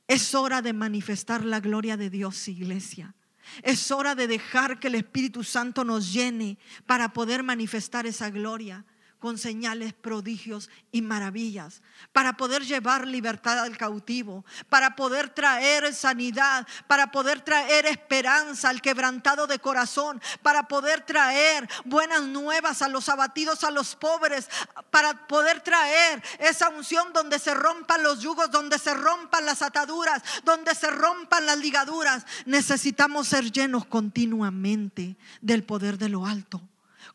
es hora de manifestar la gloria de Dios, iglesia. Es hora de dejar que el Espíritu Santo nos llene para poder manifestar esa gloria con señales, prodigios y maravillas, para poder llevar libertad al cautivo, para poder traer sanidad, para poder traer esperanza al quebrantado de corazón, para poder traer buenas nuevas a los abatidos, a los pobres, para poder traer esa unción donde se rompan los yugos, donde se rompan las ataduras, donde se rompan las ligaduras. Necesitamos ser llenos continuamente del poder de lo alto.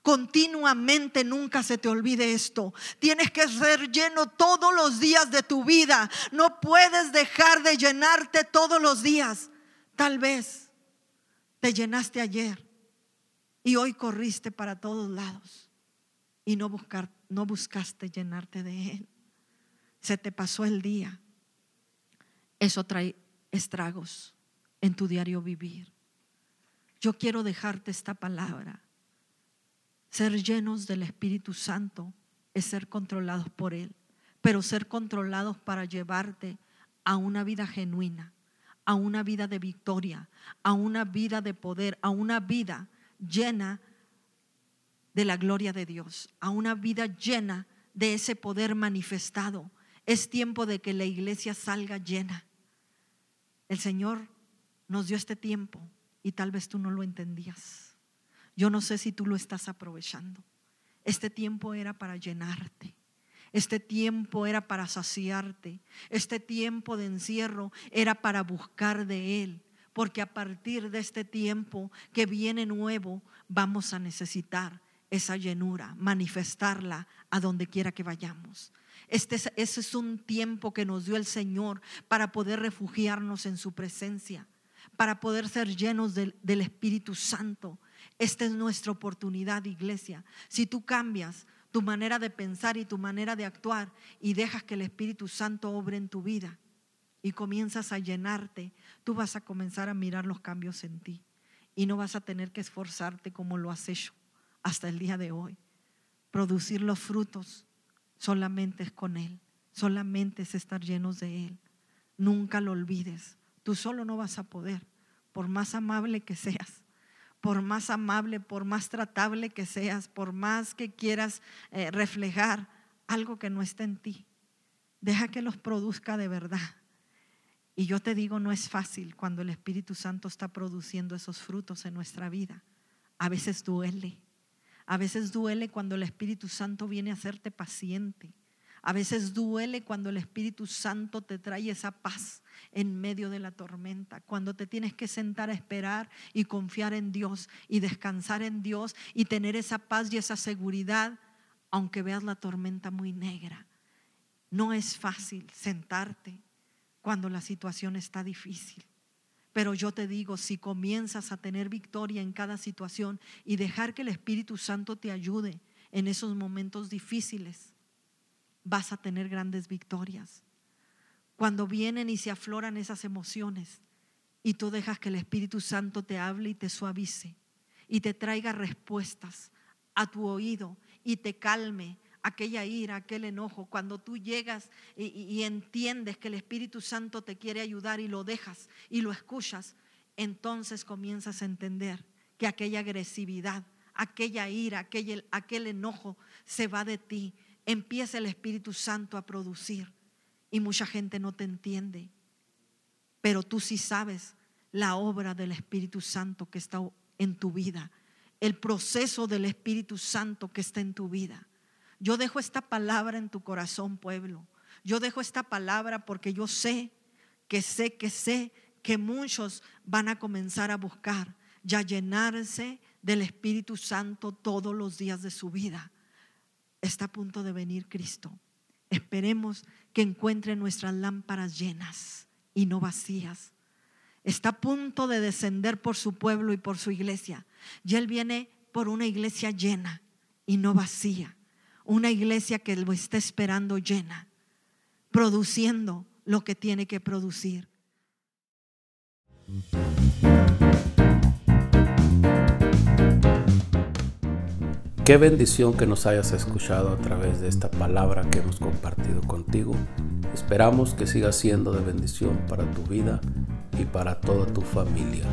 Continuamente nunca se te olvide esto. Tienes que ser lleno todos los días de tu vida. No puedes dejar de llenarte todos los días. Tal vez te llenaste ayer y hoy corriste para todos lados y no, buscar, no buscaste llenarte de Él. Se te pasó el día. Eso trae estragos en tu diario vivir. Yo quiero dejarte esta palabra ser llenos del Espíritu Santo es ser controlados por Él, pero ser controlados para llevarte a una vida genuina, a una vida de victoria, a una vida de poder, a una vida llena de la gloria de Dios, a una vida llena de ese poder manifestado. Es tiempo de que la iglesia salga llena. El Señor nos dio este tiempo y tal vez tú no lo entendías. Yo no sé si tú lo estás aprovechando. Este tiempo era para llenarte. Este tiempo era para saciarte. Este tiempo de encierro era para buscar de Él. Porque a partir de este tiempo que viene nuevo, vamos a necesitar esa llenura, manifestarla a donde quiera que vayamos. Este ese es un tiempo que nos dio el Señor para poder refugiarnos en su presencia, para poder ser llenos del, del Espíritu Santo. Esta es nuestra oportunidad, iglesia. Si tú cambias tu manera de pensar y tu manera de actuar y dejas que el Espíritu Santo obre en tu vida y comienzas a llenarte, tú vas a comenzar a mirar los cambios en ti y no vas a tener que esforzarte como lo has hecho hasta el día de hoy. Producir los frutos solamente es con Él, solamente es estar llenos de Él. Nunca lo olvides, tú solo no vas a poder, por más amable que seas, por más amable, por más tratable que seas, por más que quieras eh, reflejar algo que no está en ti. Deja que los produzca de verdad. Y yo te digo, no es fácil cuando el Espíritu Santo está produciendo esos frutos en nuestra vida. A veces duele, a veces duele cuando el Espíritu Santo viene a hacerte paciente. A veces duele cuando el Espíritu Santo te trae esa paz en medio de la tormenta, cuando te tienes que sentar a esperar y confiar en Dios y descansar en Dios y tener esa paz y esa seguridad, aunque veas la tormenta muy negra. No es fácil sentarte cuando la situación está difícil. Pero yo te digo, si comienzas a tener victoria en cada situación y dejar que el Espíritu Santo te ayude en esos momentos difíciles, vas a tener grandes victorias. Cuando vienen y se afloran esas emociones y tú dejas que el Espíritu Santo te hable y te suavice y te traiga respuestas a tu oído y te calme aquella ira, aquel enojo, cuando tú llegas y, entiendes que el Espíritu Santo te quiere ayudar y lo dejas y lo escuchas, entonces comienzas a entender que aquella agresividad, aquella ira, aquel, aquel enojo se va de ti. Empieza el Espíritu Santo a producir y mucha gente no te entiende, pero tú sí sabes la obra del Espíritu Santo que está en tu vida, el proceso del Espíritu Santo que está en tu vida. Yo dejo esta palabra en tu corazón, pueblo. Yo dejo esta palabra porque yo sé, que sé, que sé que muchos van a comenzar a buscar y a llenarse del Espíritu Santo todos los días de su vida. Está a punto de venir Cristo. Esperemos que encuentre nuestras lámparas llenas y no vacías. Está a punto de descender por su pueblo y por su iglesia. Y Él viene por una iglesia llena y no vacía una iglesia que lo está esperando llena, produciendo lo que tiene que producir. Qué bendición que nos hayas escuchado a través de esta palabra que hemos compartido contigo. Esperamos que siga siendo de bendición para tu vida y para toda tu familia.